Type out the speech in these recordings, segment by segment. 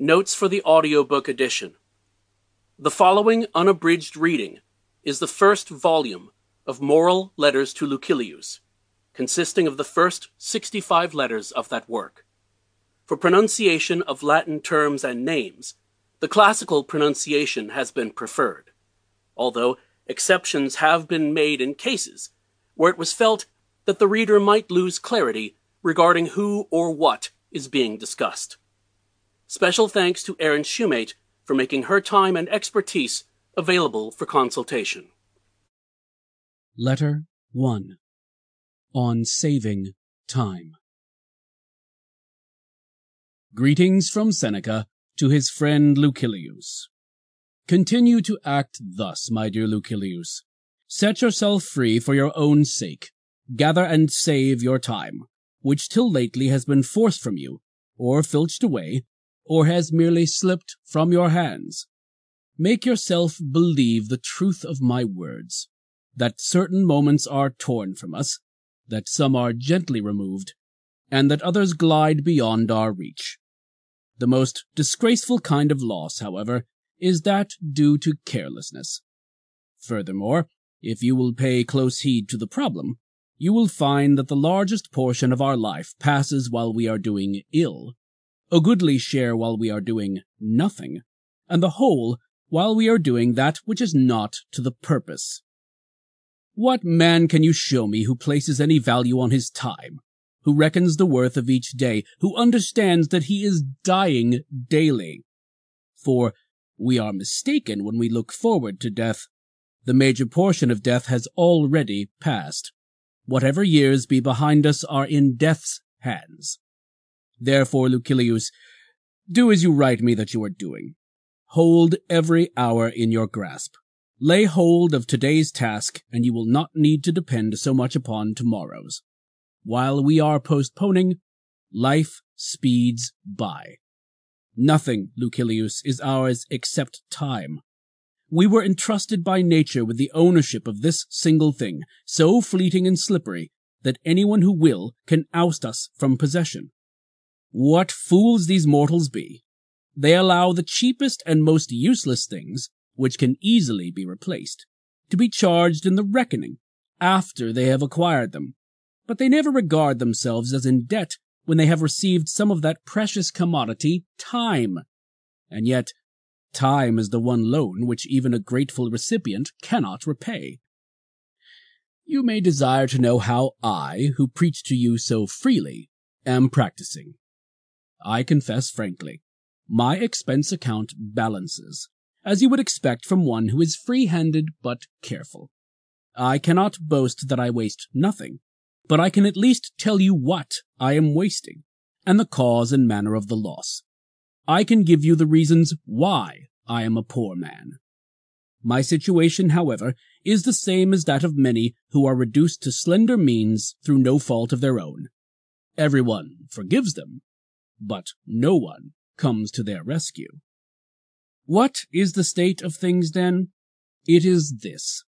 Notes for the audiobook edition. The following unabridged reading is the first volume of Moral Letters to Lucilius, consisting of the first 65 letters of that work. For pronunciation of Latin terms and names, the classical pronunciation has been preferred, although exceptions have been made in cases where it was felt that the reader might lose clarity regarding who or what is being discussed. Special thanks to Erin Shumate for making her time and expertise available for consultation. Letter 1 On Saving Time. Greetings from Seneca to his friend Lucilius. Continue to act thus, my dear Lucilius. Set yourself free for your own sake. Gather and save your time, which till lately has been forced from you, or filched away, or has merely slipped from your hands. Make yourself believe the truth of my words, that certain moments are torn from us, that some are gently removed, and that others glide beyond our reach. The most disgraceful kind of loss, however, is that due to carelessness. Furthermore, if you will pay close heed to the problem, you will find that the largest portion of our life passes while we are doing ill, a goodly share while we are doing nothing, and the whole while we are doing that which is not to the purpose. What man can you show me who places any value on his time, who reckons the worth of each day, who understands that he is dying daily? For we are mistaken when we look forward to death. The major portion of death has already passed. Whatever years be behind us are in death's hands. Therefore, Lucilius, do as you write me that you are doing. Hold every hour in your grasp. Lay hold of today's task, and you will not need to depend so much upon tomorrow's. While we are postponing, life speeds by. Nothing, Lucilius, is ours except time. We were entrusted by nature with the ownership of this single thing, so fleeting and slippery that anyone who will can oust us from possession. What fools these mortals be! They allow the cheapest and most useless things, which can easily be replaced, to be charged in the reckoning after they have acquired them, but they never regard themselves as in debt when they have received some of that precious commodity, time. And yet, time is the one loan which even a grateful recipient cannot repay. You may desire to know how I, who preach to you so freely, am practicing. I confess frankly, my expense account balances, as you would expect from one who is free-handed but careful. I cannot boast that I waste nothing, but I can at least tell you what I am wasting, and the cause and manner of the loss. I can give you the reasons why I am a poor man. My situation, however, is the same as that of many who are reduced to slender means through no fault of their own. Everyone forgives them, but no one comes to their rescue. What is the state of things then? It is this.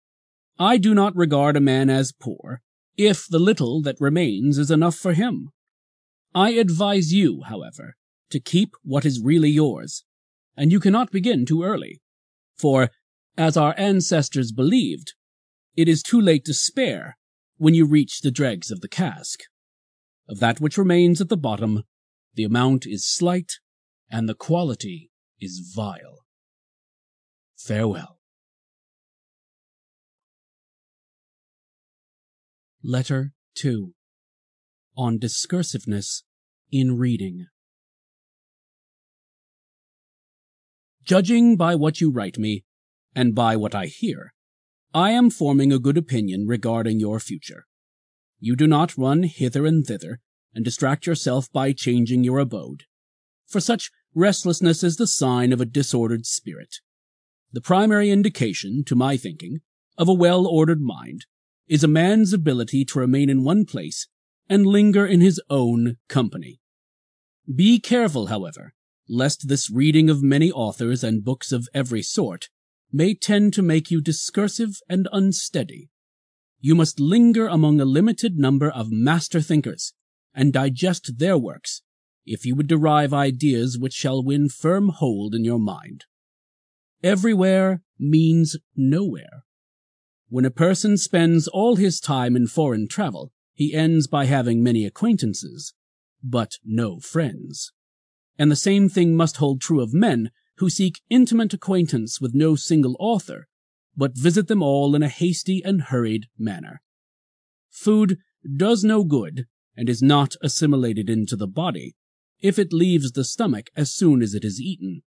I do not regard a man as poor if the little that remains is enough for him. I advise you, however, to keep what is really yours, and you cannot begin too early, for, as our ancestors believed, it is too late to spare when you reach the dregs of the cask. Of that which remains at the bottom, the amount is slight, and the quality is vile. Farewell. Letter 2 On Discursiveness in Reading. Judging by what you write me, and by what I hear, I am forming a good opinion regarding your future. You do not run hither and thither, and distract yourself by changing your abode, for such restlessness is the sign of a disordered spirit. The primary indication, to my thinking, of a well-ordered mind is a man's ability to remain in one place and linger in his own company. Be careful, however, lest this reading of many authors and books of every sort may tend to make you discursive and unsteady. You must linger among a limited number of master thinkers and digest their works if you would derive ideas which shall win firm hold in your mind. Everywhere means nowhere. When a person spends all his time in foreign travel, he ends by having many acquaintances, but no friends. And the same thing must hold true of men who seek intimate acquaintance with no single author, but visit them all in a hasty and hurried manner. Food does no good and is not assimilated into the body if it leaves the stomach as soon as it is eaten.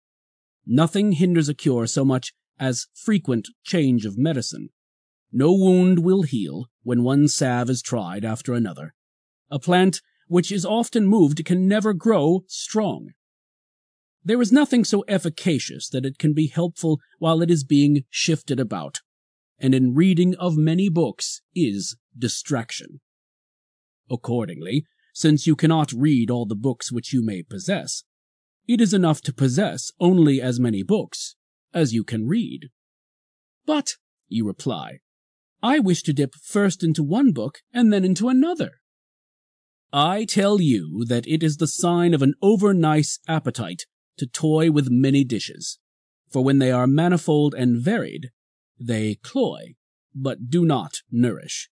Nothing hinders a cure so much as frequent change of medicine. No wound will heal when one salve is tried after another. A plant which is often moved can never grow strong. There is nothing so efficacious that it can be helpful while it is being shifted about, and in reading of many books is distraction. Accordingly, since you cannot read all the books which you may possess, it is enough to possess only as many books as you can read. But, you reply, I wish to dip first into one book and then into another. I tell you that it is the sign of an over-nice appetite to toy with many dishes, for when they are manifold and varied, they cloy, but do not nourish.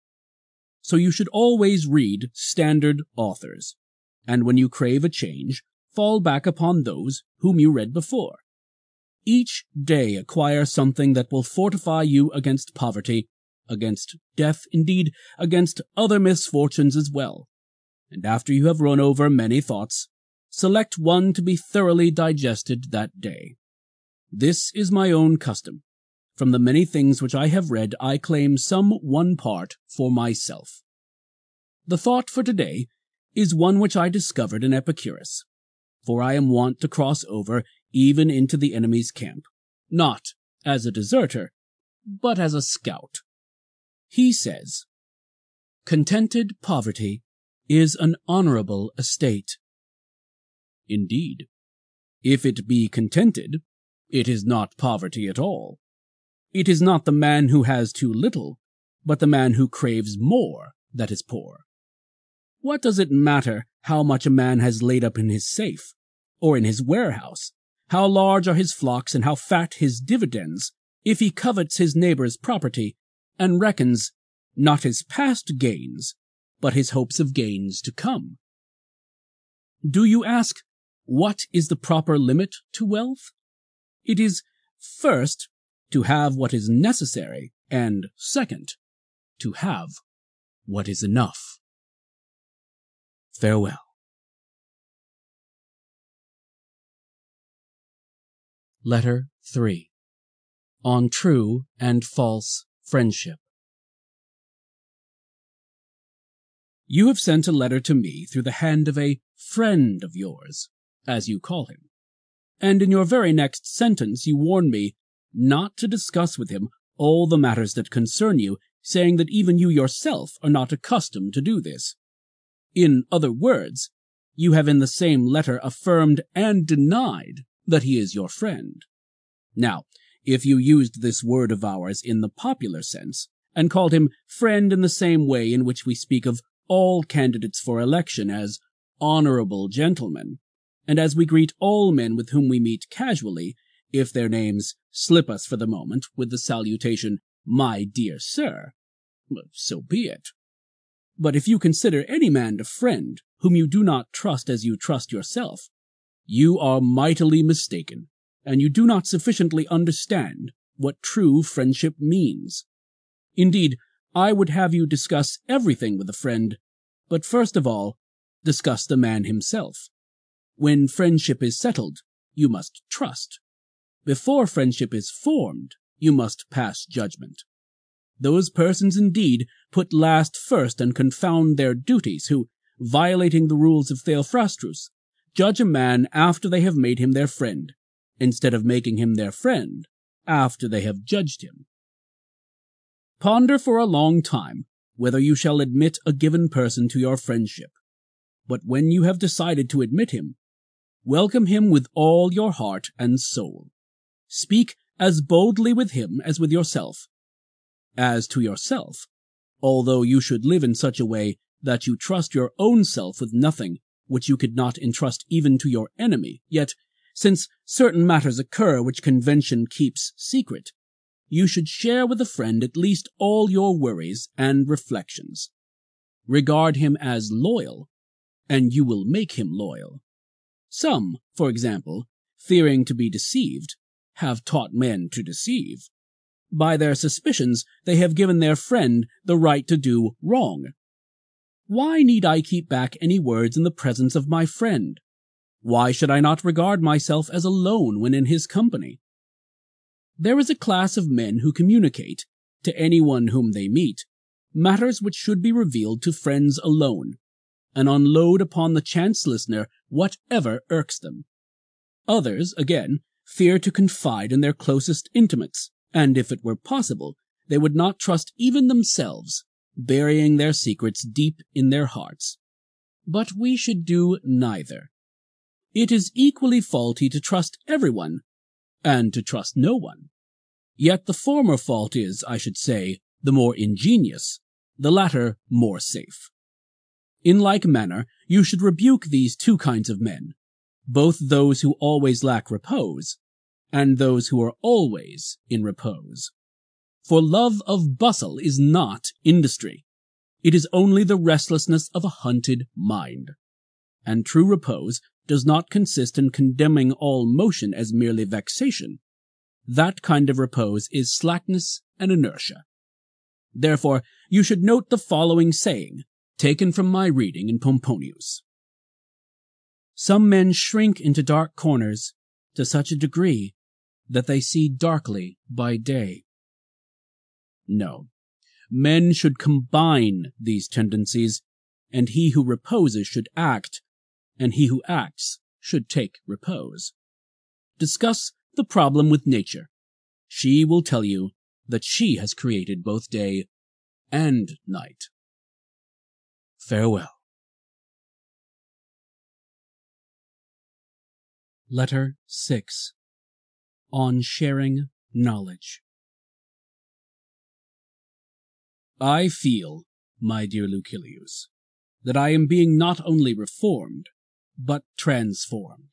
So you should always read standard authors, and when you crave a change, fall back upon those whom you read before. Each day acquire something that will fortify you against poverty, against death, indeed, against other misfortunes as well. And after you have run over many thoughts, select one to be thoroughly digested that day. This is my own custom. From the many things which I have read, I claim some one part for myself. The thought for today is one which I discovered in Epicurus for I am wont to cross over even into the enemy's camp, not as a deserter, but as a scout. He says, Contented poverty is an honorable estate. Indeed, if it be contented, it is not poverty at all. It is not the man who has too little, but the man who craves more that is poor. What does it matter how much a man has laid up in his safe, or in his warehouse, how large are his flocks and how fat his dividends, if he covets his neighbor's property, and reckons not his past gains, but his hopes of gains to come. Do you ask, what is the proper limit to wealth? It is, first, to have what is necessary, and second, to have what is enough. Farewell. Letter 3 On True and False Friendship You have sent a letter to me through the hand of a friend of yours, as you call him, and in your very next sentence you warn me not to discuss with him all the matters that concern you, saying that even you yourself are not accustomed to do this. In other words, you have in the same letter affirmed and denied that he is your friend. Now, if you used this word of ours in the popular sense, and called him friend in the same way in which we speak of all candidates for election as honorable gentlemen, and as we greet all men with whom we meet casually, if their names slip us for the moment with the salutation, my dear sir, so be it. But if you consider any man a friend whom you do not trust as you trust yourself, you are mightily mistaken, and you do not sufficiently understand what true friendship means. Indeed, I would have you discuss everything with a friend, but first of all, discuss the man himself. When friendship is settled, you must trust. Before friendship is formed, you must pass judgment. Those persons indeed put last first and confound their duties, who, violating the rules of Theophrastus, judge a man after they have made him their friend, instead of making him their friend after they have judged him. Ponder for a long time whether you shall admit a given person to your friendship, but when you have decided to admit him, welcome him with all your heart and soul. Speak as boldly with him as with yourself. As to yourself, although you should live in such a way that you trust your own self with nothing which you could not entrust even to your enemy, yet, since certain matters occur which convention keeps secret, you should share with a friend at least all your worries and reflections. Regard him as loyal, and you will make him loyal. Some, for example, fearing to be deceived, have taught men to deceive. By their suspicions, they have given their friend the right to do wrong. Why need I keep back any words in the presence of my friend? Why should I not regard myself as alone when in his company? There is a class of men who communicate, to anyone whom they meet, matters which should be revealed to friends alone, and unload upon the chance listener whatever irks them. Others, again, fear to confide in their closest intimates, and if it were possible, they would not trust even themselves, burying their secrets deep in their hearts. But we should do neither. It is equally faulty to trust everyone and to trust no one. Yet the former fault is, I should say, the more ingenious, the latter more safe. In like manner, you should rebuke these two kinds of men, both those who always lack repose, and those who are always in repose. For love of bustle is not industry. It is only the restlessness of a hunted mind. And true repose does not consist in condemning all motion as merely vexation. That kind of repose is slackness and inertia. Therefore, you should note the following saying, taken from my reading in Pomponius. Some men shrink into dark corners to such a degree that they see darkly by day. No, men should combine these tendencies, and he who reposes should act, and he who acts should take repose. Discuss the problem with nature. She will tell you that she has created both day and night. Farewell. Letter 6 On Sharing Knowledge I feel, my dear Lucilius, that I am being not only reformed, but transformed.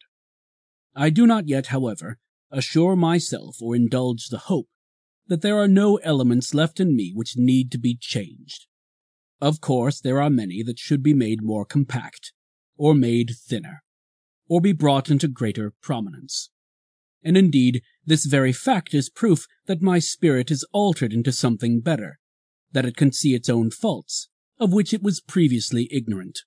I do not yet, however, assure myself or indulge the hope that there are no elements left in me which need to be changed. Of course, there are many that should be made more compact, or made thinner, or be brought into greater prominence. And indeed, this very fact is proof that my spirit is altered into something better, that it can see its own faults, of which it was previously ignorant.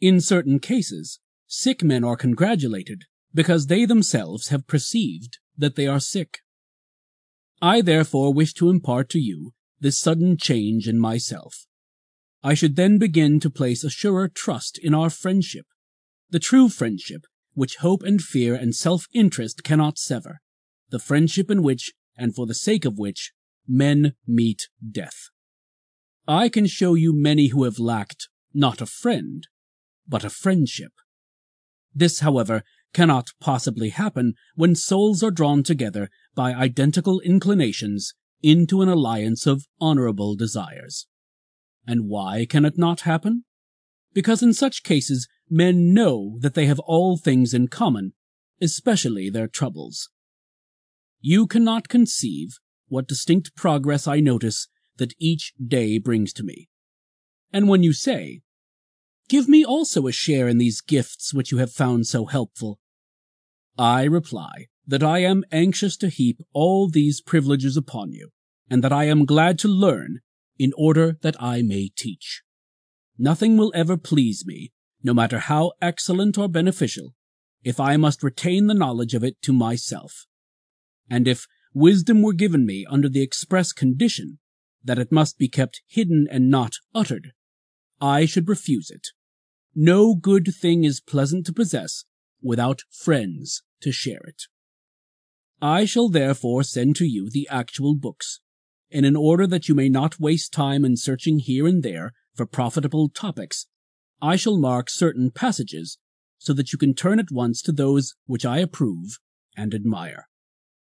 In certain cases, sick men are congratulated because they themselves have perceived that they are sick. I therefore wish to impart to you this sudden change in myself. I should then begin to place a surer trust in our friendship, the true friendship which hope and fear and self-interest cannot sever, the friendship in which, and for the sake of which, men meet death. I can show you many who have lacked not a friend, but a friendship. This, however, cannot possibly happen when souls are drawn together by identical inclinations into an alliance of honorable desires. And why can it not happen? Because in such cases men know that they have all things in common, especially their troubles. You cannot conceive what distinct progress I notice that each day brings to me. And when you say, Give me also a share in these gifts which you have found so helpful, I reply that I am anxious to heap all these privileges upon you, and that I am glad to learn in order that I may teach. Nothing will ever please me, no matter how excellent or beneficial, if I must retain the knowledge of it to myself. And if wisdom were given me under the express condition that it must be kept hidden and not uttered, I should refuse it. No good thing is pleasant to possess without friends to share it. I shall therefore send to you the actual books, and in order that you may not waste time in searching here and there for profitable topics, I shall mark certain passages so that you can turn at once to those which I approve and admire.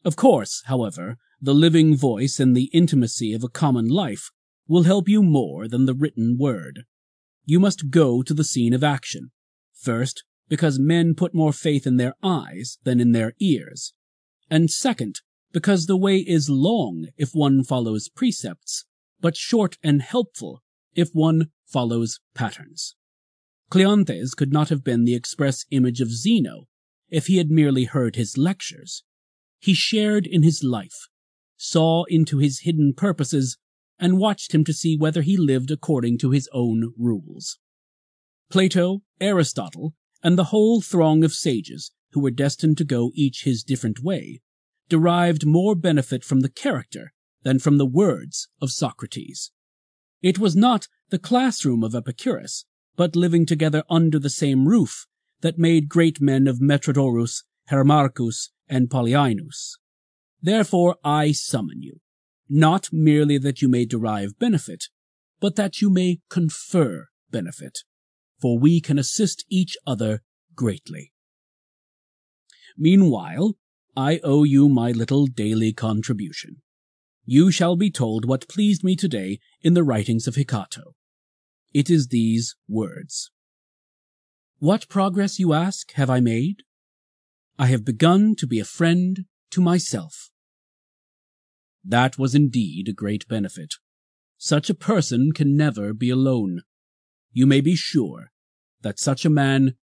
Of course, however, the living voice and the intimacy of a common life will help you more than the written word. You must go to the scene of action, First, because men put more faith in their eyes than in their ears. And second, because the way is long if one follows precepts, but short and helpful if one follows patterns. Cleanthes could not have been the express image of Zeno if he had merely heard his lectures. He shared in his life, saw into his hidden purposes, and watched him to see whether he lived according to his own rules. Plato, Aristotle, and the whole throng of sages who were destined to go each his different way derived more benefit from the character than from the words of Socrates. It was not the classroom of Epicurus but living together under the same roof, that made great men of Metrodorus, Hermarchus, and Polyaenus. Therefore I summon you, not merely that you may derive benefit, but that you may confer benefit, for we can assist each other greatly. Meanwhile, I owe you my little daily contribution. You shall be told what pleased me today in the writings of Hecato. It is these words. What progress, you ask, have I made? I have begun to be a friend to myself. That was indeed a great benefit. Such a person can never be alone. You may be sure that such a man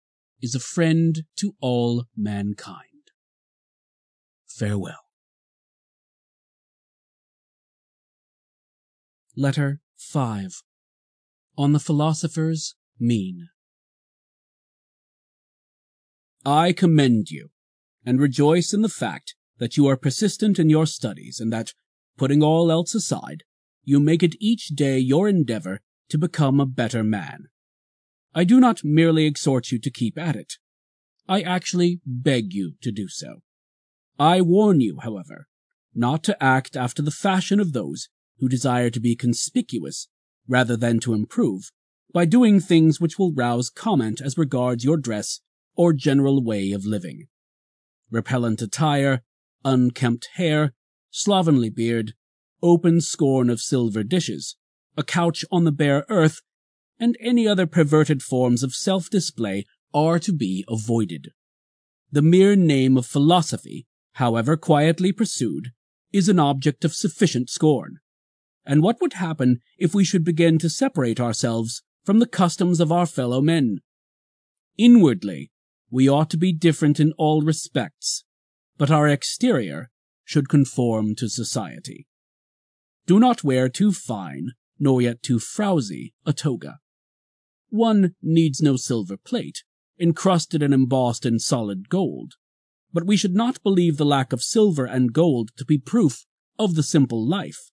is a friend to all mankind. Farewell. Letter 5 on the philosopher's mean. I commend you, and rejoice in the fact that you are persistent in your studies, and that, putting all else aside, you make it each day your endeavor to become a better man. I do not merely exhort you to keep at it. I actually beg you to do so. I warn you, however, not to act after the fashion of those who desire to be conspicuous rather than to improve, by doing things which will rouse comment as regards your dress or general way of living. Repellent attire, unkempt hair, slovenly beard, open scorn of silver dishes, a couch on the bare earth, and any other perverted forms of self-display are to be avoided. The mere name of philosophy, however quietly pursued, is an object of sufficient scorn, and what would happen if we should begin to separate ourselves from the customs of our fellow men? Inwardly, we ought to be different in all respects, but our exterior should conform to society. Do not wear too fine, nor yet too frowsy, a toga. One needs no silver plate, encrusted and embossed in solid gold, but we should not believe the lack of silver and gold to be proof of the simple life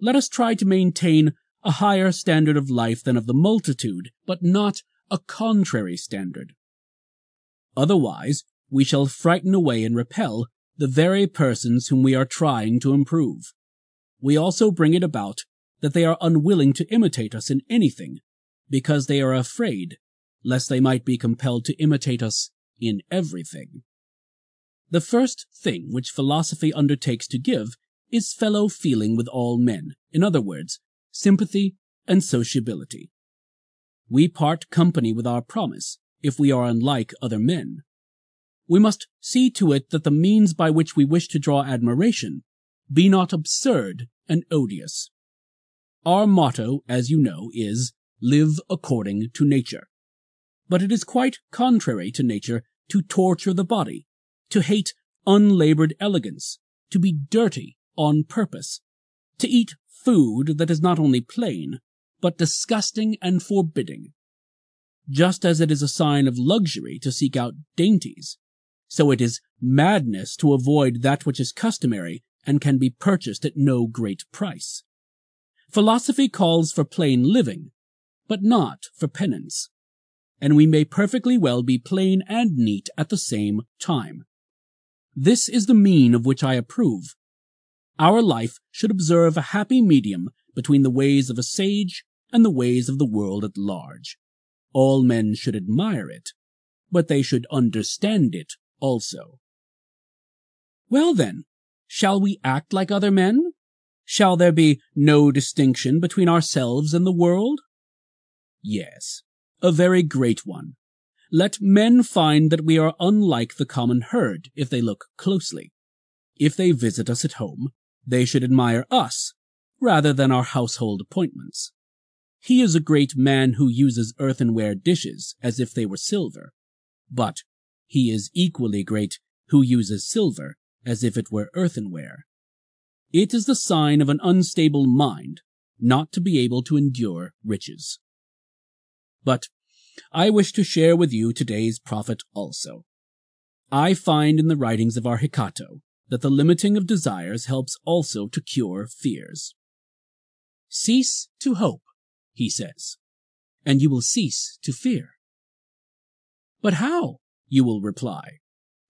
let us try to maintain a higher standard of life than of the multitude, but not a contrary standard. Otherwise, we shall frighten away and repel the very persons whom we are trying to improve. We also bring it about that they are unwilling to imitate us in anything, because they are afraid lest they might be compelled to imitate us in everything. The first thing which philosophy undertakes to give is fellow feeling with all men, in other words, sympathy and sociability. We part company with our promise if we are unlike other men. We must see to it that the means by which we wish to draw admiration be not absurd and odious. Our motto, as you know, is live according to nature. But it is quite contrary to nature to torture the body, to hate unlabored elegance, to be dirty, on purpose, to eat food that is not only plain, but disgusting and forbidding. Just as it is a sign of luxury to seek out dainties, so it is madness to avoid that which is customary and can be purchased at no great price. Philosophy calls for plain living, but not for penance, and we may perfectly well be plain and neat at the same time. This is the mean of which I approve, our life should observe a happy medium between the ways of a sage and the ways of the world at large. All men should admire it, but they should understand it also. Well then, shall we act like other men? Shall there be no distinction between ourselves and the world? Yes, a very great one. let men find that we are unlike the common herd if they look closely. If they visit us at home, they should admire us rather than our household appointments. He is a great man who uses earthenware dishes as if they were silver, but he is equally great who uses silver as if it were earthenware. It is the sign of an unstable mind not to be able to endure riches. But I wish to share with you today's profit also. I find in the writings of our Hecato that the limiting of desires helps also to cure fears. Cease to hope, he says, and you will cease to fear. But how, you will reply,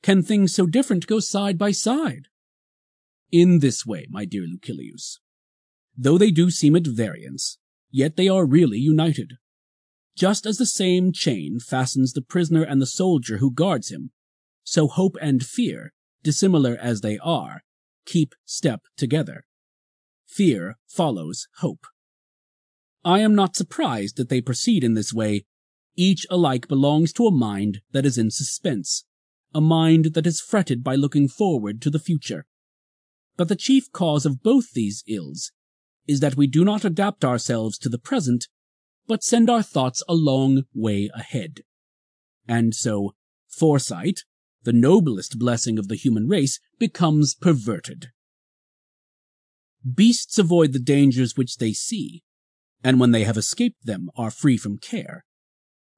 can things so different go side by side? In this way, my dear Lucilius. Though they do seem at variance, yet they are really united. Just as the same chain fastens the prisoner and the soldier who guards him, so hope and fear, dissimilar as they are, keep step together. Fear follows hope. I am not surprised that they proceed in this way. Each alike belongs to a mind that is in suspense, a mind that is fretted by looking forward to the future. But the chief cause of both these ills is that we do not adapt ourselves to the present, but send our thoughts a long way ahead. And so, foresight, the noblest blessing of the human race, becomes perverted. Beasts avoid the dangers which they see, and when they have escaped them are free from care.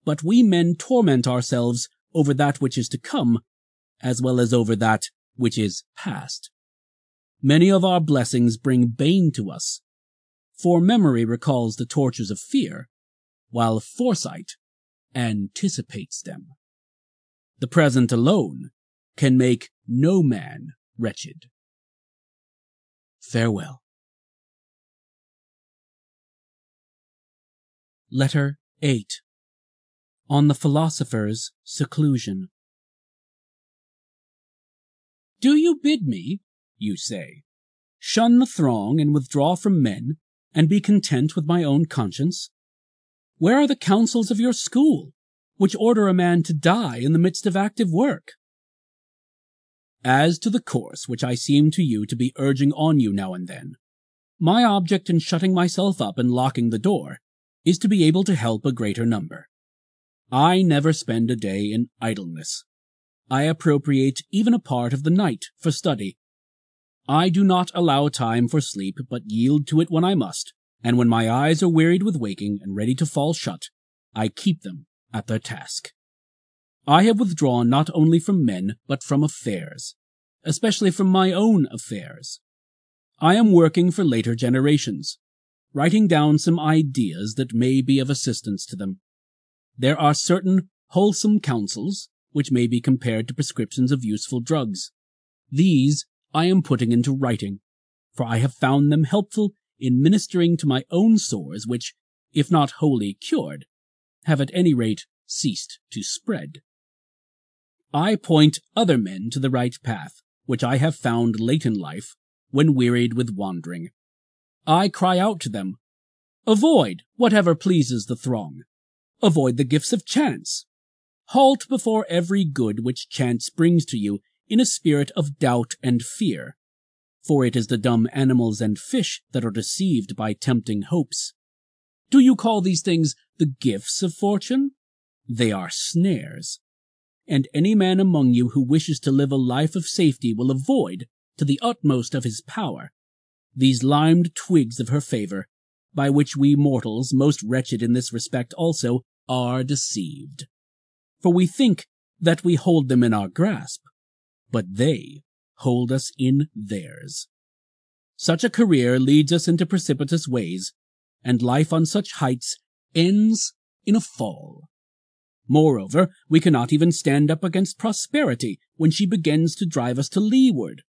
But we men torment ourselves over that which is to come, as well as over that which is past. Many of our blessings bring bane to us, for memory recalls the tortures of fear, while foresight anticipates them. The present alone can make no man wretched. Farewell. Letter 8 On the Philosopher's Seclusion Do you bid me, you say, shun the throng and withdraw from men, and be content with my own conscience? Where are the counsels of your school, which order a man to die in the midst of active work? As to the course which I seem to you to be urging on you now and then, my object in shutting myself up and locking the door is to be able to help a greater number. I never spend a day in idleness. I appropriate even a part of the night for study. I do not allow time for sleep, but yield to it when I must, and when my eyes are wearied with waking and ready to fall shut, I keep them at their task. I have withdrawn not only from men, but from affairs, especially from my own affairs. I am working for later generations, writing down some ideas that may be of assistance to them. There are certain wholesome counsels which may be compared to prescriptions of useful drugs. These I am putting into writing, for I have found them helpful in ministering to my own sores which, if not wholly cured, have at any rate ceased to spread. I point other men to the right path, which I have found late in life, when wearied with wandering. I cry out to them, Avoid whatever pleases the throng. Avoid the gifts of chance. Halt before every good which chance brings to you in a spirit of doubt and fear. For it is the dumb animals and fish that are deceived by tempting hopes. Do you call these things the gifts of fortune? They are snares and any man among you who wishes to live a life of safety will avoid, to the utmost of his power, these limed twigs of her favor, by which we mortals, most wretched in this respect also, are deceived. For we think that we hold them in our grasp, but they hold us in theirs. Such a career leads us into precipitous ways, and life on such heights ends in a fall. Moreover, we cannot even stand up against prosperity when she begins to drive us to leeward.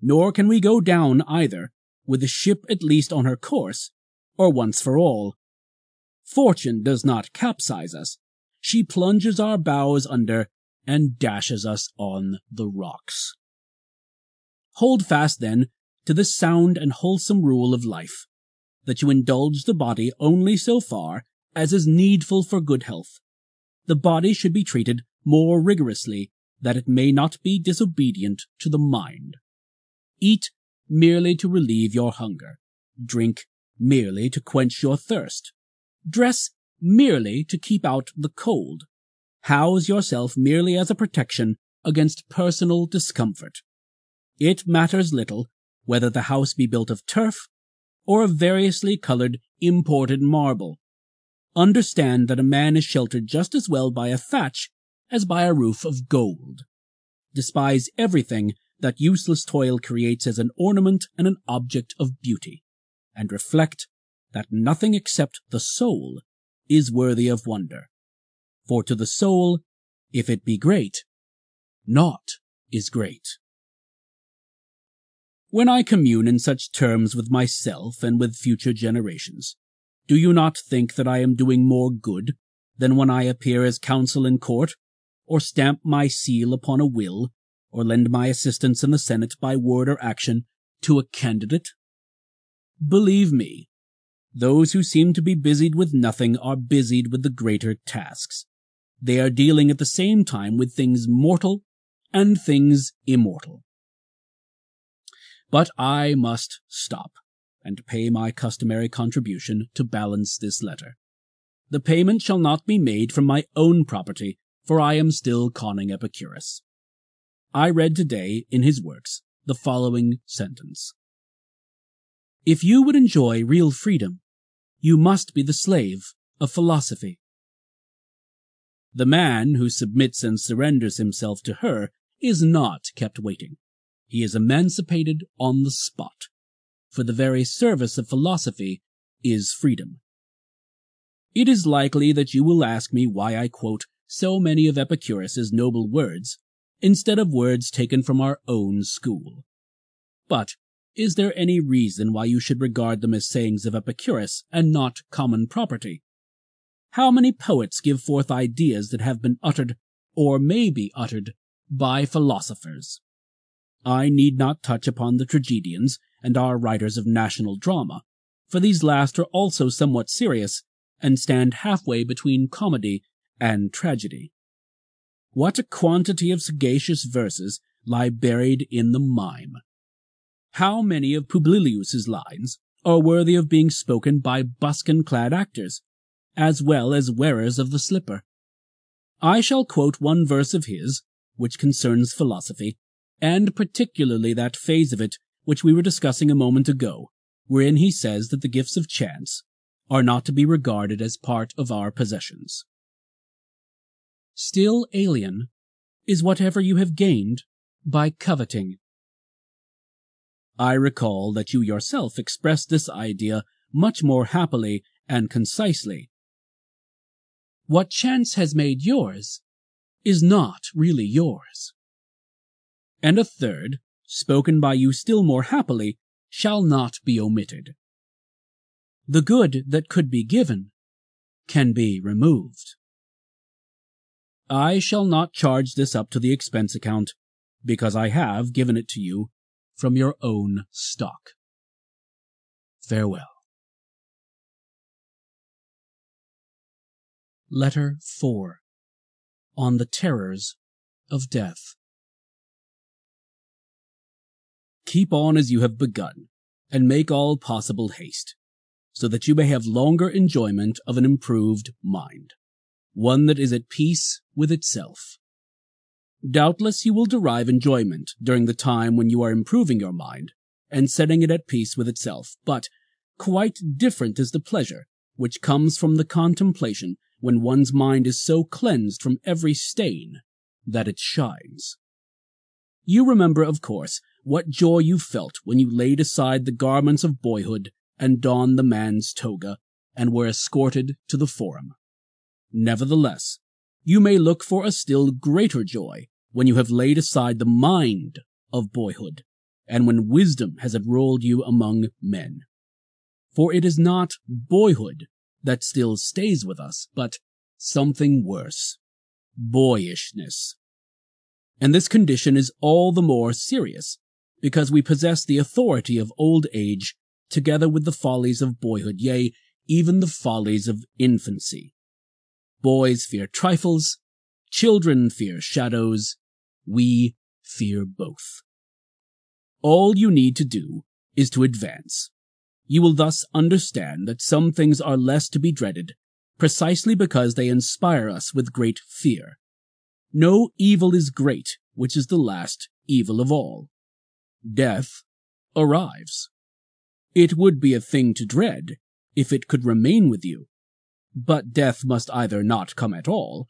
Nor can we go down either, with the ship at least on her course, or once for all. Fortune does not capsize us. She plunges our bows under and dashes us on the rocks. Hold fast, then, to this sound and wholesome rule of life, that you indulge the body only so far as is needful for good health, the body should be treated more rigorously that it may not be disobedient to the mind. Eat merely to relieve your hunger. Drink merely to quench your thirst. Dress merely to keep out the cold. House yourself merely as a protection against personal discomfort. It matters little whether the house be built of turf or of variously colored imported marble. Understand that a man is sheltered just as well by a thatch as by a roof of gold. Despise everything that useless toil creates as an ornament and an object of beauty, and reflect that nothing except the soul is worthy of wonder. For to the soul, if it be great, naught is great. When I commune in such terms with myself and with future generations, do you not think that I am doing more good than when I appear as counsel in court, or stamp my seal upon a will, or lend my assistance in the Senate by word or action to a candidate? Believe me, those who seem to be busied with nothing are busied with the greater tasks. They are dealing at the same time with things mortal and things immortal. But I must stop and pay my customary contribution to balance this letter. The payment shall not be made from my own property, for I am still conning Epicurus. I read today in his works the following sentence. If you would enjoy real freedom, you must be the slave of philosophy. The man who submits and surrenders himself to her is not kept waiting. He is emancipated on the spot, for the very service of philosophy is freedom. It is likely that you will ask me why I quote so many of Epicurus's noble words instead of words taken from our own school. But is there any reason why you should regard them as sayings of Epicurus and not common property? How many poets give forth ideas that have been uttered or may be uttered by philosophers? I need not touch upon the tragedians and our writers of national drama, for these last are also somewhat serious and stand halfway between comedy and tragedy. What a quantity of sagacious verses lie buried in the mime! How many of Publilius's lines are worthy of being spoken by buskin-clad actors, as well as wearers of the slipper? I shall quote one verse of his, which concerns philosophy, and particularly that phase of it which we were discussing a moment ago, wherein he says that the gifts of chance are not to be regarded as part of our possessions. Still alien is whatever you have gained by coveting. I recall that you yourself expressed this idea much more happily and concisely. What chance has made yours is not really yours and a third, spoken by you still more happily, shall not be omitted. The good that could be given can be removed. I shall not charge this up to the expense account, because I have given it to you from your own stock. Farewell. Letter 4 On the Terrors of Death Keep on as you have begun, and make all possible haste, so that you may have longer enjoyment of an improved mind, one that is at peace with itself. Doubtless you will derive enjoyment during the time when you are improving your mind and setting it at peace with itself, but quite different is the pleasure which comes from the contemplation when one's mind is so cleansed from every stain that it shines. You remember, of course, what joy you felt when you laid aside the garments of boyhood and donned the man's toga, and were escorted to the forum. Nevertheless, you may look for a still greater joy when you have laid aside the mind of boyhood, and when wisdom has enrolled you among men. For it is not boyhood that still stays with us, but something worse boyishness. And this condition is all the more serious because we possess the authority of old age together with the follies of boyhood, yea, even the follies of infancy. Boys fear trifles, children fear shadows, we fear both. All you need to do is to advance. You will thus understand that some things are less to be dreaded precisely because they inspire us with great fear. No evil is great, which is the last evil of all. Death arrives. It would be a thing to dread if it could remain with you, but death must either not come at all,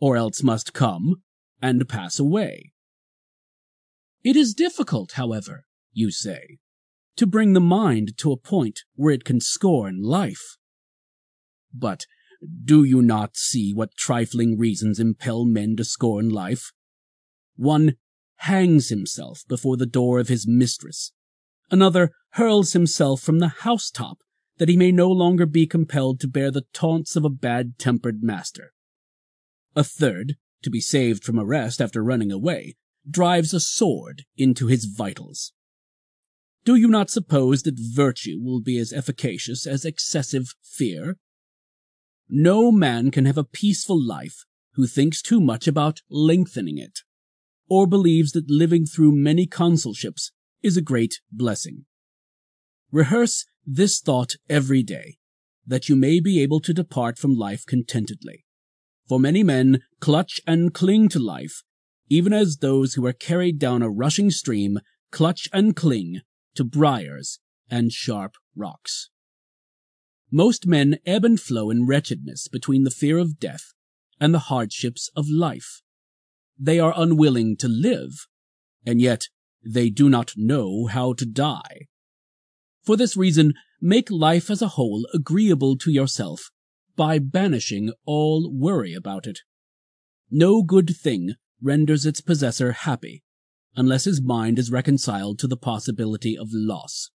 or else must come and pass away. It is difficult, however, you say, to bring the mind to a point where it can scorn life. But do you not see what trifling reasons impel men to scorn life? One hangs himself before the door of his mistress. Another hurls himself from the housetop that he may no longer be compelled to bear the taunts of a bad-tempered master. A third, to be saved from arrest after running away, drives a sword into his vitals. Do you not suppose that virtue will be as efficacious as excessive fear? No man can have a peaceful life who thinks too much about lengthening it, or believes that living through many consulships is a great blessing. Rehearse this thought every day, that you may be able to depart from life contentedly. For many men clutch and cling to life, even as those who are carried down a rushing stream clutch and cling to briars and sharp rocks. Most men ebb and flow in wretchedness between the fear of death and the hardships of life. They are unwilling to live, and yet they do not know how to die. For this reason, make life as a whole agreeable to yourself by banishing all worry about it. No good thing renders its possessor happy unless his mind is reconciled to the possibility of loss.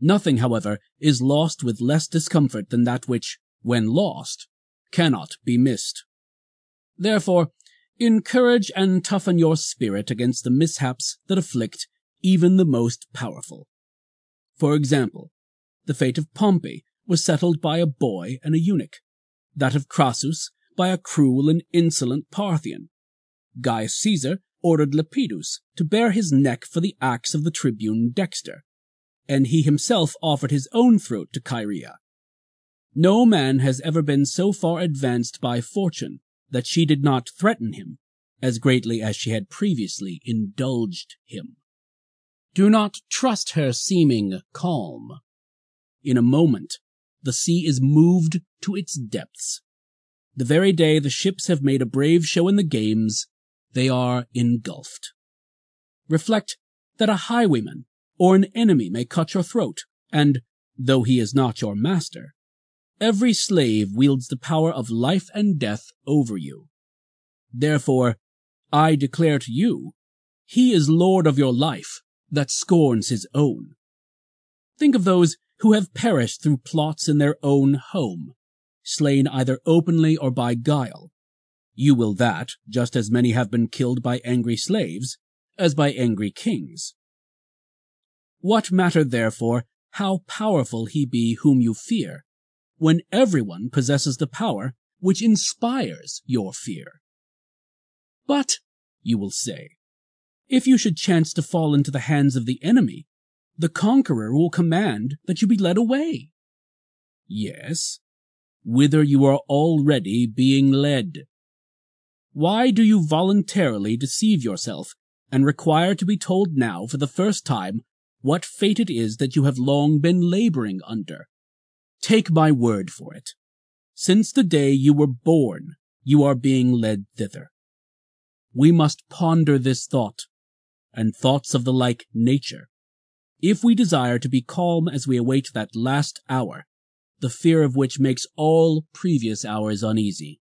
Nothing, however, is lost with less discomfort than that which, when lost, cannot be missed. Therefore, encourage and toughen your spirit against the mishaps that afflict even the most powerful. For example, the fate of Pompey was settled by a boy and a eunuch, that of Crassus by a cruel and insolent Parthian. Gaius Caesar ordered Lepidus to bare his neck for the acts of the tribune Dexter, and he himself offered his own throat to Chaerea. No man has ever been so far advanced by fortune that she did not threaten him as greatly as she had previously indulged him. Do not trust her seeming calm. In a moment, the sea is moved to its depths. The very day the ships have made a brave show in the games, they are engulfed. Reflect that a highwayman or an enemy may cut your throat, and, though he is not your master, every slave wields the power of life and death over you. Therefore, I declare to you, he is Lord of your life that scorns his own. Think of those who have perished through plots in their own home, slain either openly or by guile. You will that, just as many have been killed by angry slaves, as by angry kings. What matter, therefore, how powerful he be whom you fear, when everyone possesses the power which inspires your fear? But, you will say, if you should chance to fall into the hands of the enemy, the conqueror will command that you be led away. Yes, whither you are already being led. Why do you voluntarily deceive yourself and require to be told now for the first time what fate it is that you have long been laboring under. Take my word for it. Since the day you were born, you are being led thither. We must ponder this thought, and thoughts of the like nature, if we desire to be calm as we await that last hour, the fear of which makes all previous hours uneasy.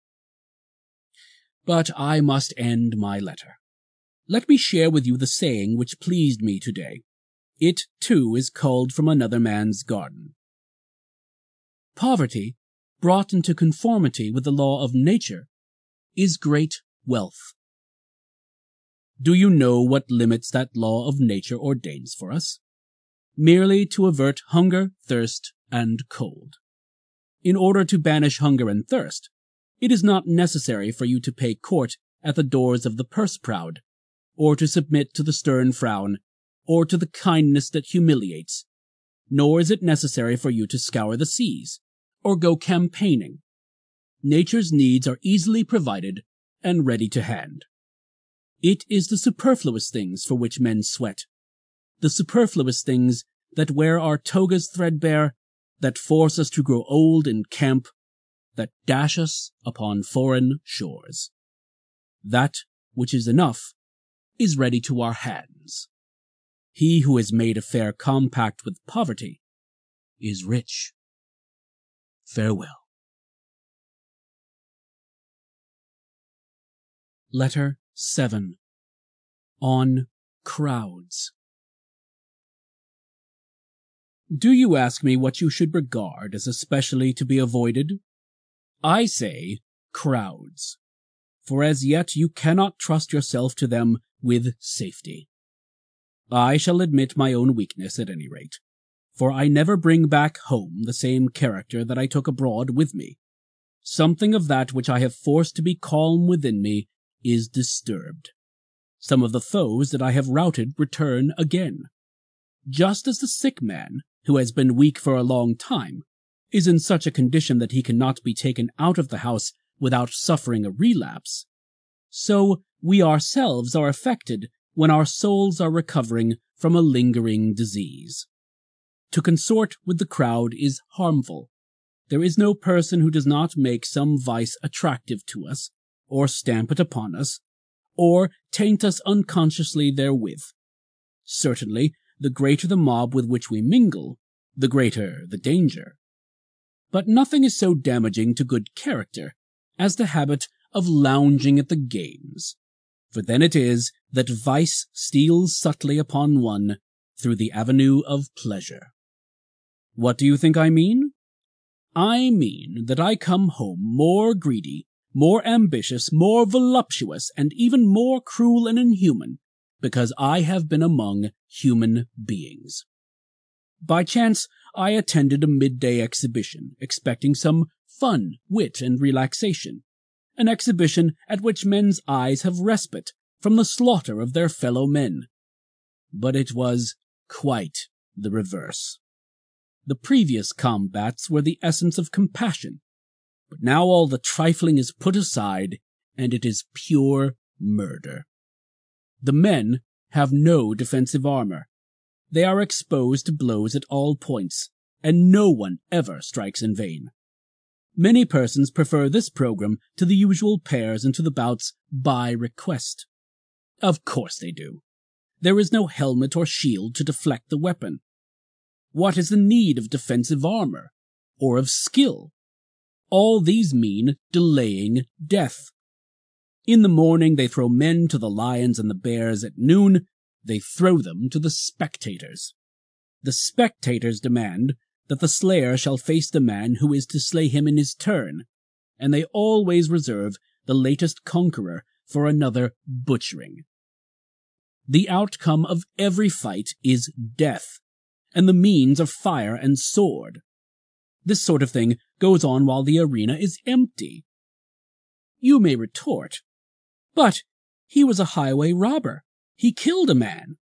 But I must end my letter. Let me share with you the saying which pleased me today it, too, is culled from another man's garden. Poverty, brought into conformity with the law of nature, is great wealth. Do you know what limits that law of nature ordains for us? Merely to avert hunger, thirst, and cold. In order to banish hunger and thirst, It is not necessary for you to pay court at the doors of the purse proud, or to submit to the stern frown, or to the kindness that humiliates, nor is it necessary for you to scour the seas, or go campaigning. Nature's needs are easily provided and ready to hand. It is the superfluous things for which men sweat, the superfluous things that wear our togas threadbare, that force us to grow old in camp, that dash us upon foreign shores. That which is enough is ready to our hands. He who has made a fair compact with poverty is rich. Farewell. Letter 7 On Crowds Do you ask me what you should regard as especially to be avoided? I say crowds, for as yet you cannot trust yourself to them with safety. I shall admit my own weakness at any rate, for I never bring back home the same character that I took abroad with me. Something of that which I have forced to be calm within me is disturbed. Some of the foes that I have routed return again. Just as the sick man, who has been weak for a long time, is in such a condition that he cannot be taken out of the house without suffering a relapse, so we ourselves are affected when our souls are recovering from a lingering disease. To consort with the crowd is harmful. There is no person who does not make some vice attractive to us, or stamp it upon us, or taint us unconsciously therewith. Certainly, the greater the mob with which we mingle, the greater the danger. But nothing is so damaging to good character as the habit of lounging at the games, for then it is that vice steals subtly upon one through the avenue of pleasure. What do you think I mean? I mean that I come home more greedy, more ambitious, more voluptuous, and even more cruel and inhuman because I have been among human beings. By chance, I attended a midday exhibition, expecting some fun, wit, and relaxation, an exhibition at which men's eyes have respite from the slaughter of their fellow men. But it was quite the reverse. The previous combats were the essence of compassion, but now all the trifling is put aside, and it is pure murder. The men have no defensive armor. They are exposed to blows at all points, and no one ever strikes in vain. Many persons prefer this program to the usual pairs and to the bouts by request. Of course they do. There is no helmet or shield to deflect the weapon. What is the need of defensive armor? Or of skill? All these mean delaying death. In the morning they throw men to the lions and the bears. At noon they throw them to the spectators. The spectators demand that the slayer shall face the man who is to slay him in his turn, and they always reserve the latest conqueror for another butchering. The outcome of every fight is death, and the means of fire and sword. This sort of thing goes on while the arena is empty. You may retort, but he was a highway robber. He killed a man.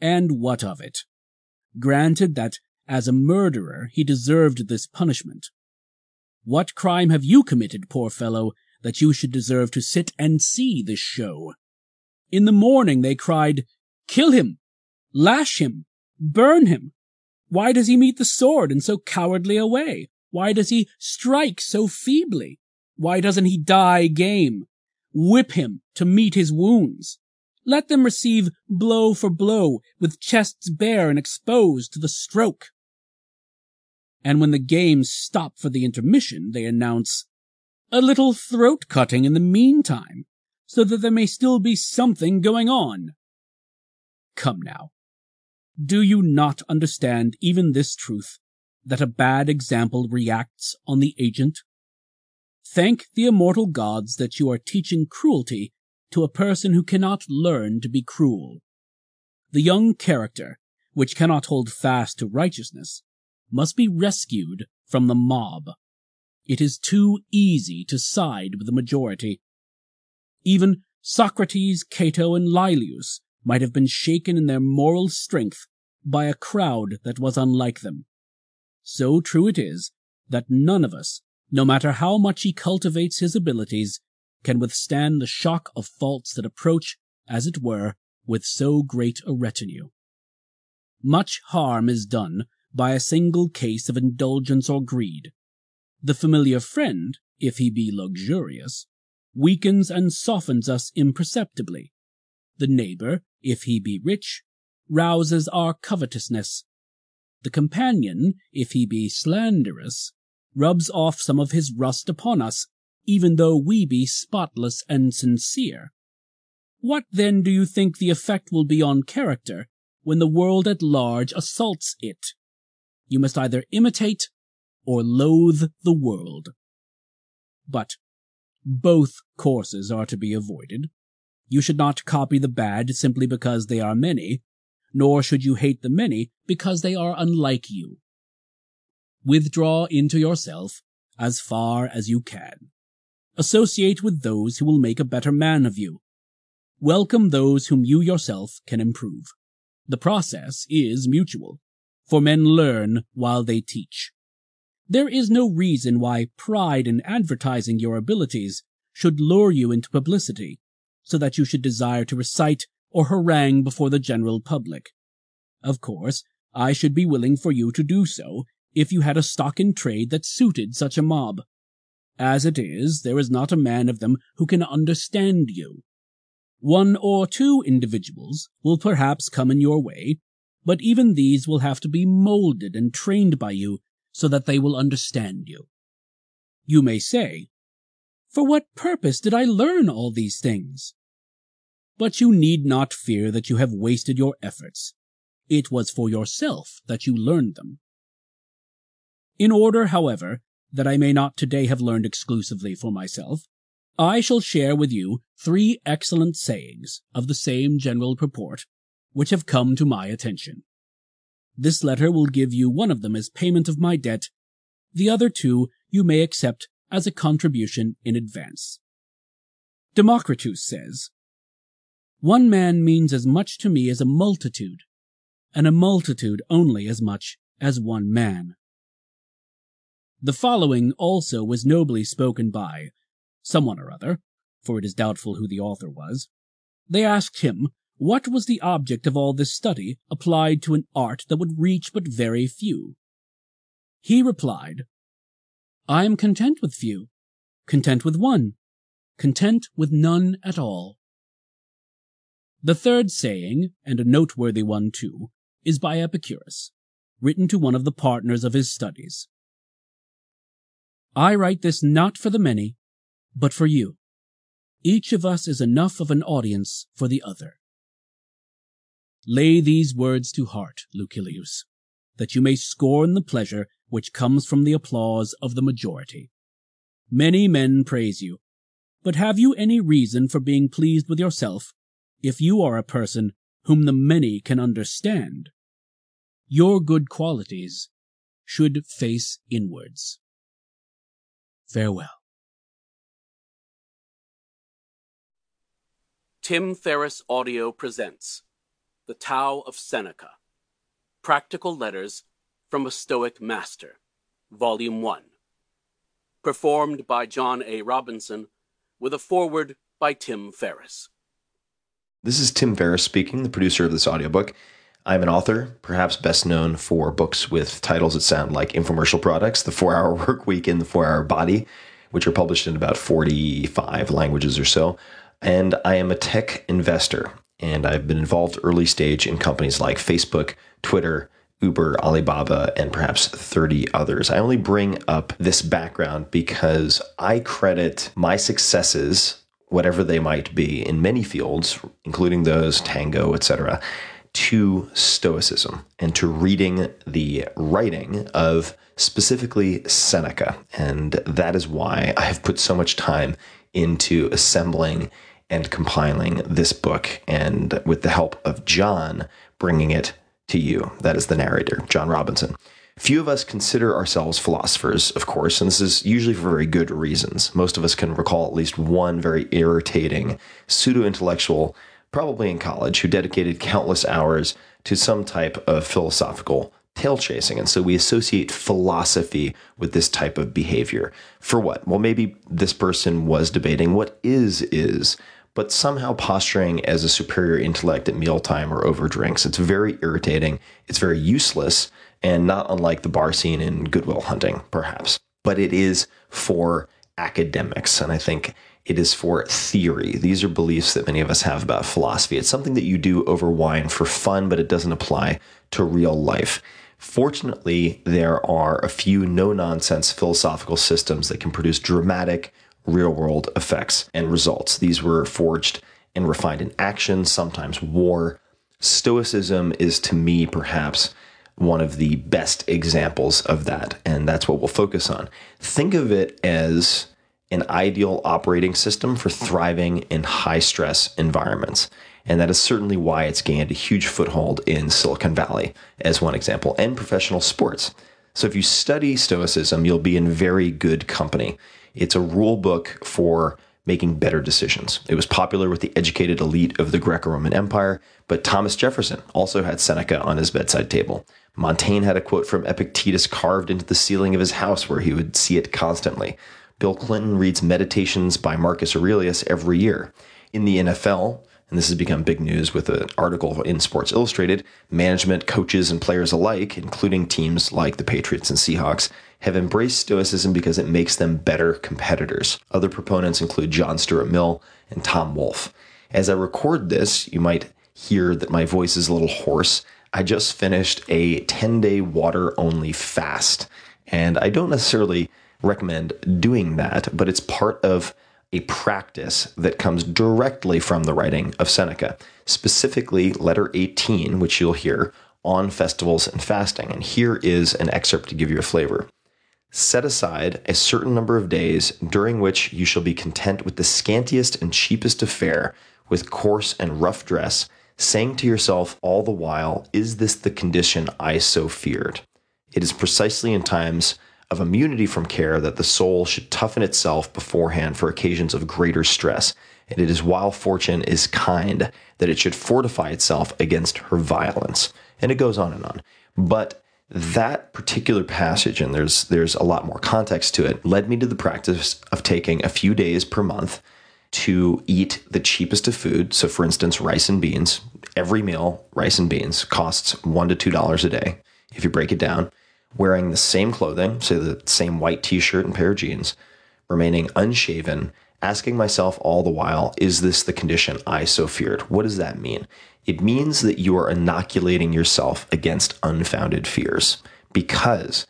And what of it? Granted that as a murderer he deserved this punishment. What crime have you committed, poor fellow, that you should deserve to sit and see this show? In the morning they cried, Kill him! Lash him! Burn him! Why does he meet the sword in so cowardly a way? Why does he strike so feebly? Why doesn't he die game? Whip him to meet his wounds. Let them receive blow for blow, with chests bare and exposed to the stroke. And when the games stop for the intermission, they announce a little throat cutting in the meantime, so that there may still be something going on. Come now. Do you not understand even this truth, that a bad example reacts on the agent? Thank the immortal gods that you are teaching cruelty to a person who cannot learn to be cruel. The young character, which cannot hold fast to righteousness, must be rescued from the mob. it is too easy to side with the majority. Even Socrates, Cato, and Laelius might have been shaken in their moral strength by a crowd that was unlike them. So true it is that none of us, no matter how much he cultivates his abilities, can withstand the shock of faults that approach, as it were, with so great a retinue. Much harm is done by a single case of indulgence or greed. The familiar friend, if he be luxurious, weakens and softens us imperceptibly. The neighbor, if he be rich, rouses our covetousness. The companion, if he be slanderous, rubs off some of his rust upon us, even though we be spotless and sincere. What then do you think the effect will be on character when the world at large assaults it? You must either imitate or loathe the world. But both courses are to be avoided. You should not copy the bad simply because they are many, nor should you hate the many because they are unlike you. Withdraw into yourself as far as you can. Associate with those who will make a better man of you. Welcome those whom you yourself can improve. The process is mutual, for men learn while they teach. There is no reason why pride in advertising your abilities should lure you into publicity, so that you should desire to recite or harangue before the general public. Of course, I should be willing for you to do so if you had a stock in trade that suited such a mob. As it is, there is not a man of them who can understand you. One or two individuals will perhaps come in your way, but even these will have to be molded and trained by you so that they will understand you. You may say, For what purpose did I learn all these things? But you need not fear that you have wasted your efforts. It was for yourself that you learned them. In order, however, that I may not today have learned exclusively for myself, I shall share with you three excellent sayings of the same general purport which have come to my attention. This letter will give you one of them as payment of my debt. The other two you may accept as a contribution in advance. Democritus says, One man means as much to me as a multitude, and a multitude only as much as one man. The following also was nobly spoken by someone or other, for it is doubtful who the author was. They asked him what was the object of all this study applied to an art that would reach but very few? He replied, I am content with few, content with one, content with none at all. The third saying, and a noteworthy one too, is by Epicurus, written to one of the partners of his studies. I write this not for the many, but for you. Each of us is enough of an audience for the other. Lay these words to heart, Lucilius, that you may scorn the pleasure which comes from the applause of the majority. Many men praise you, but have you any reason for being pleased with yourself if you are a person whom the many can understand? Your good qualities should face inwards. Farewell. Tim Ferriss Audio presents the Tao of Seneca. Practical Letters from a Stoic Master, Volume 1. Performed by John A. Robinson, with a foreword by Tim Ferriss. This is Tim Ferriss speaking, the producer of this audiobook. I'm an author, perhaps best known for books with titles that sound like infomercial products The Four Hour Work Week and The Four Hour Body, which are published in about 45 languages or so. And I am a tech investor and I've been involved early stage in companies like Facebook, Twitter, Uber, Alibaba, and perhaps 30 others. I only bring up this background because I credit my successes, whatever they might be, in many fields, including those, Tango, etc., to Stoicism and to reading the writing of specifically Seneca. And that is why I have put so much time into assembling and compiling this book, and with the help of John, bringing it to you. That is the narrator, John Robinson. Few of us consider ourselves philosophers, of course, and this is usually for very good reasons. Most of us can recall at least one very irritating pseudo intellectual, probably in college, who dedicated countless hours to some type of philosophical tail chasing. And so we associate philosophy with this type of behavior. For what? Well, maybe this person was debating what is is, but somehow posturing as a superior intellect at mealtime or over drinks. It's very irritating. It's very useless and not unlike the bar scene in Good Will Hunting, perhaps. But it is for academics. And I think it is for theory. These are beliefs that many of us have about philosophy. It's something that you do over wine for fun, but it doesn't apply to real life. Fortunately, there are a few no nonsense philosophical systems that can produce dramatic real world effects and results. These were forged and refined in action, sometimes war. Stoicism is to me perhaps one of the best examples of that, and that's what we'll focus on. Think of it as an ideal operating system for thriving in high stress environments. And that is certainly why it's gained a huge foothold in Silicon Valley, as one example, and professional sports. So if you study Stoicism, you'll be in very good company. It's a rule book for making better decisions. It was popular with the educated elite of the Greco Roman Empire, but Thomas Jefferson also had Seneca on his bedside table. Montaigne had a quote from Epictetus carved into the ceiling of his house where he would see it constantly. Bill Clinton reads Meditations by Marcus Aurelius every year. In the NFL, and this has become big news with an article in Sports Illustrated, management, coaches, and players alike, including teams like the Patriots and Seahawks, have embraced Stoicism because it makes them better competitors. Other proponents include John Stuart Mill and Tom Wolfe. As I record this, you might hear that my voice is a little hoarse. I just finished a 10 day water only fast, and I don't necessarily recommend doing that, but it's part of a practice that comes directly from the writing of Seneca, specifically letter 18, which you'll hear on festivals and fasting. And here is an excerpt to give you a flavor. Set aside a certain number of days during which you shall be content with the scantiest and cheapest of fare, with coarse and rough dress, saying to yourself all the while, Is this the condition I so feared? It is precisely in times of immunity from care that the soul should toughen itself beforehand for occasions of greater stress. And it is while fortune is kind that it should fortify itself against her violence. And it goes on and on. But that particular passage, and there's there's a lot more context to it, led me to the practice of taking a few days per month to eat the cheapest of food. So, for instance, rice and beans. Every meal, rice and beans, costs one to two dollars a day. If you break it down, wearing the same clothing, say the same white t shirt and pair of jeans, remaining unshaven, asking myself all the while, is this the condition I so feared? What does that mean? It means that you are inoculating yourself against unfounded fears. Because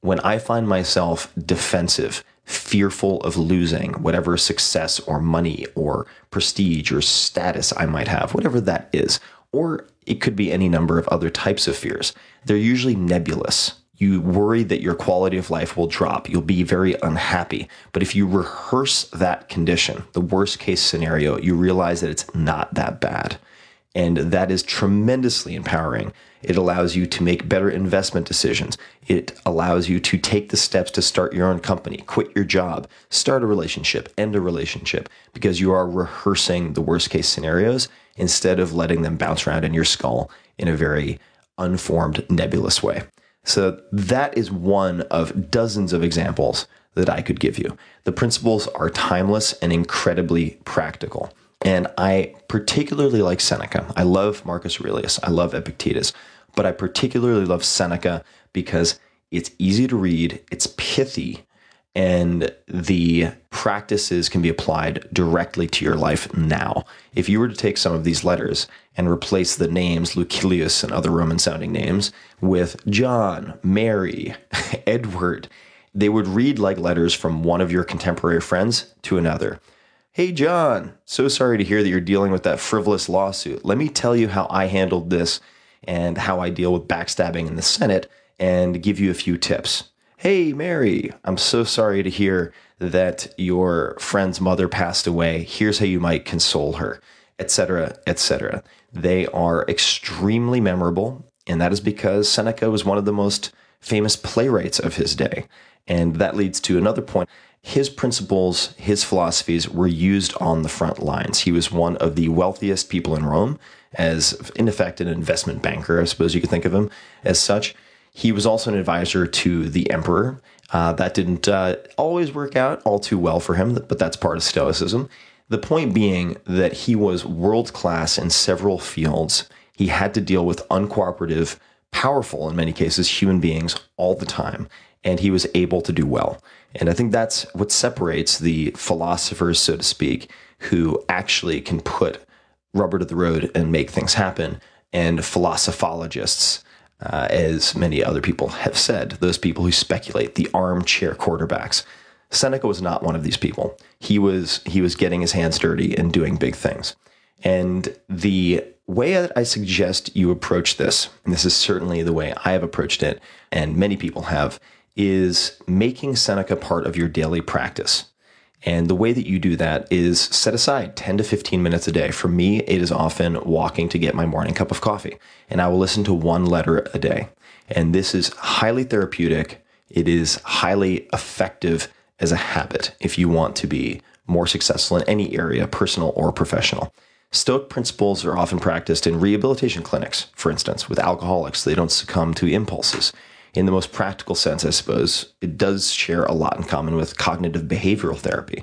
when I find myself defensive, fearful of losing whatever success or money or prestige or status I might have, whatever that is, or it could be any number of other types of fears, they're usually nebulous you worry that your quality of life will drop. You'll be very unhappy. But if you rehearse that condition, the worst case scenario, you realize that it's not that bad. And that is tremendously empowering. It allows you to make better investment decisions. It allows you to take the steps to start your own company, quit your job, start a relationship, end a relationship, because you are rehearsing the worst case scenarios instead of letting them bounce around in your skull in a very unformed, nebulous way. So that is one of dozens of examples that I could give you. The principles are timeless and incredibly practical. And I particularly like Seneca. I love Marcus Aurelius. I love Epictetus. But I particularly love Seneca because it's easy to read, it's pithy, and the practices can be applied directly to your life now. If you were to take some of these letters and replace the names Lucilius and other Roman sounding names with John, Mary, Edward, they would read like letters from one of your contemporary friends to another. Hey, John, so sorry to hear that you're dealing with that frivolous lawsuit. Let me tell you how I handled this and how I deal with backstabbing in the Senate and give you a few tips. Hey, Mary, I'm so sorry to hear that your friend's mother passed away. Here's how you might console her, etc., etc. They are extremely memorable, and that is because Seneca was one of the most famous playwrights of his day. And that leads to another point. His principles, his philosophies were used on the front lines. He was one of the wealthiest people in Rome, as in effect an investment banker, I suppose you could think of him as such. He was also an advisor to the emperor. Uh, that didn't uh, always work out all too well for him, but that's part of Stoicism. The point being that he was world class in several fields. He had to deal with uncooperative, powerful, in many cases, human beings all the time, and he was able to do well. And I think that's what separates the philosophers, so to speak, who actually can put rubber to the road and make things happen, and philosophologists uh, as many other people have said, those people who speculate, the armchair quarterbacks. Seneca was not one of these people. He was he was getting his hands dirty and doing big things. And the way that I suggest you approach this, and this is certainly the way I have approached it, and many people have, is making Seneca part of your daily practice. And the way that you do that is set aside 10 to 15 minutes a day. For me, it is often walking to get my morning cup of coffee, and I will listen to one letter a day. And this is highly therapeutic. It is highly effective as a habit if you want to be more successful in any area, personal or professional. Stoic principles are often practiced in rehabilitation clinics, for instance, with alcoholics. They don't succumb to impulses in the most practical sense, I suppose, it does share a lot in common with cognitive behavioral therapy.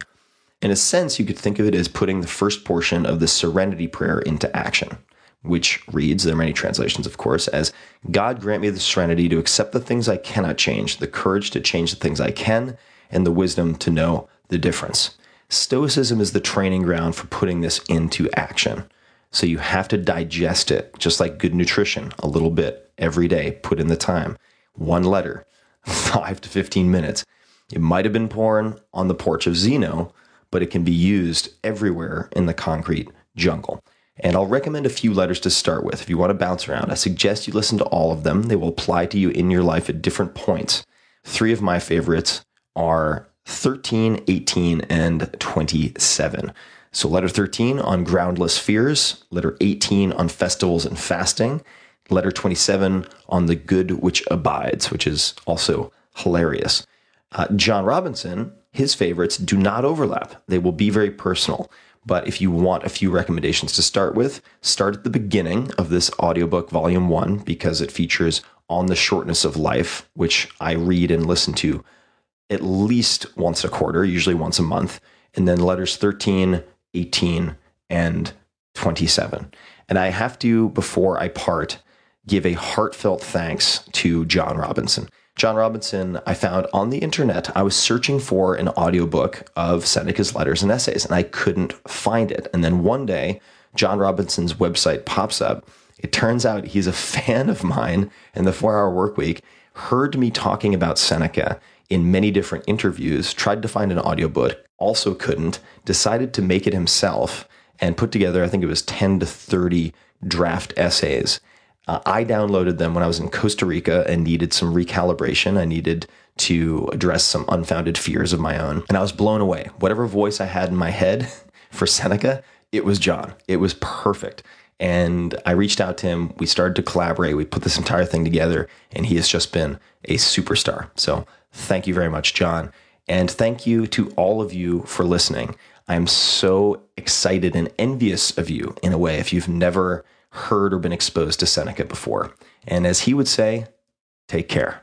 In a sense, you could think of it as putting the first portion of the serenity prayer into action, which reads, there are many translations, of course, as God grant me the serenity to accept the things I cannot change, the courage to change the things I can, and the wisdom to know the difference. Stoicism is the training ground for putting this into action. So you have to digest it, just like good nutrition, a little bit every day, put in the time one letter, five to 15 minutes. It might have been born on the porch of Zeno, but it can be used everywhere in the concrete jungle. And I'll recommend a few letters to start with. If you want to bounce around, I suggest you listen to all of them. They will apply to you in your life at different points. Three of my favorites are 13, 18, and 27. So, letter 13 on groundless fears, letter 18 on festivals and fasting, letter 27 on the good which abides, which is also hilarious. Uh, John Robinson, his favorites do not overlap. They will be very personal. But if you want a few recommendations to start with, start at the beginning of this audiobook, volume one, because it features On the Shortness of Life, which I read and listen to at least once a quarter, usually once a month. And then letters 13, 18, and 27. And I have to, before I part, give a heartfelt thanks to John Robinson. John Robinson, I found on the internet. I was searching for an audiobook of Seneca's letters and essays, and I couldn't find it. And then one day, John Robinson's website pops up. It turns out he's a fan of mine in the four hour work week, heard me talking about Seneca in many different interviews, tried to find an audiobook, also couldn't, decided to make it himself, and put together, I think it was 10 to 30 draft essays Uh, I downloaded them when I was in Costa Rica and needed some recalibration. I needed to address some unfounded fears of my own. And I was blown away. Whatever voice I had in my head for Seneca, it was John. It was perfect. And I reached out to him. We started to collaborate. We put this entire thing together, and he has just been a superstar. So thank you very much, John. And thank you to all of you for listening. I'm so excited and envious of you in a way. If you've never heard or been exposed to Seneca before. And as he would say, take care.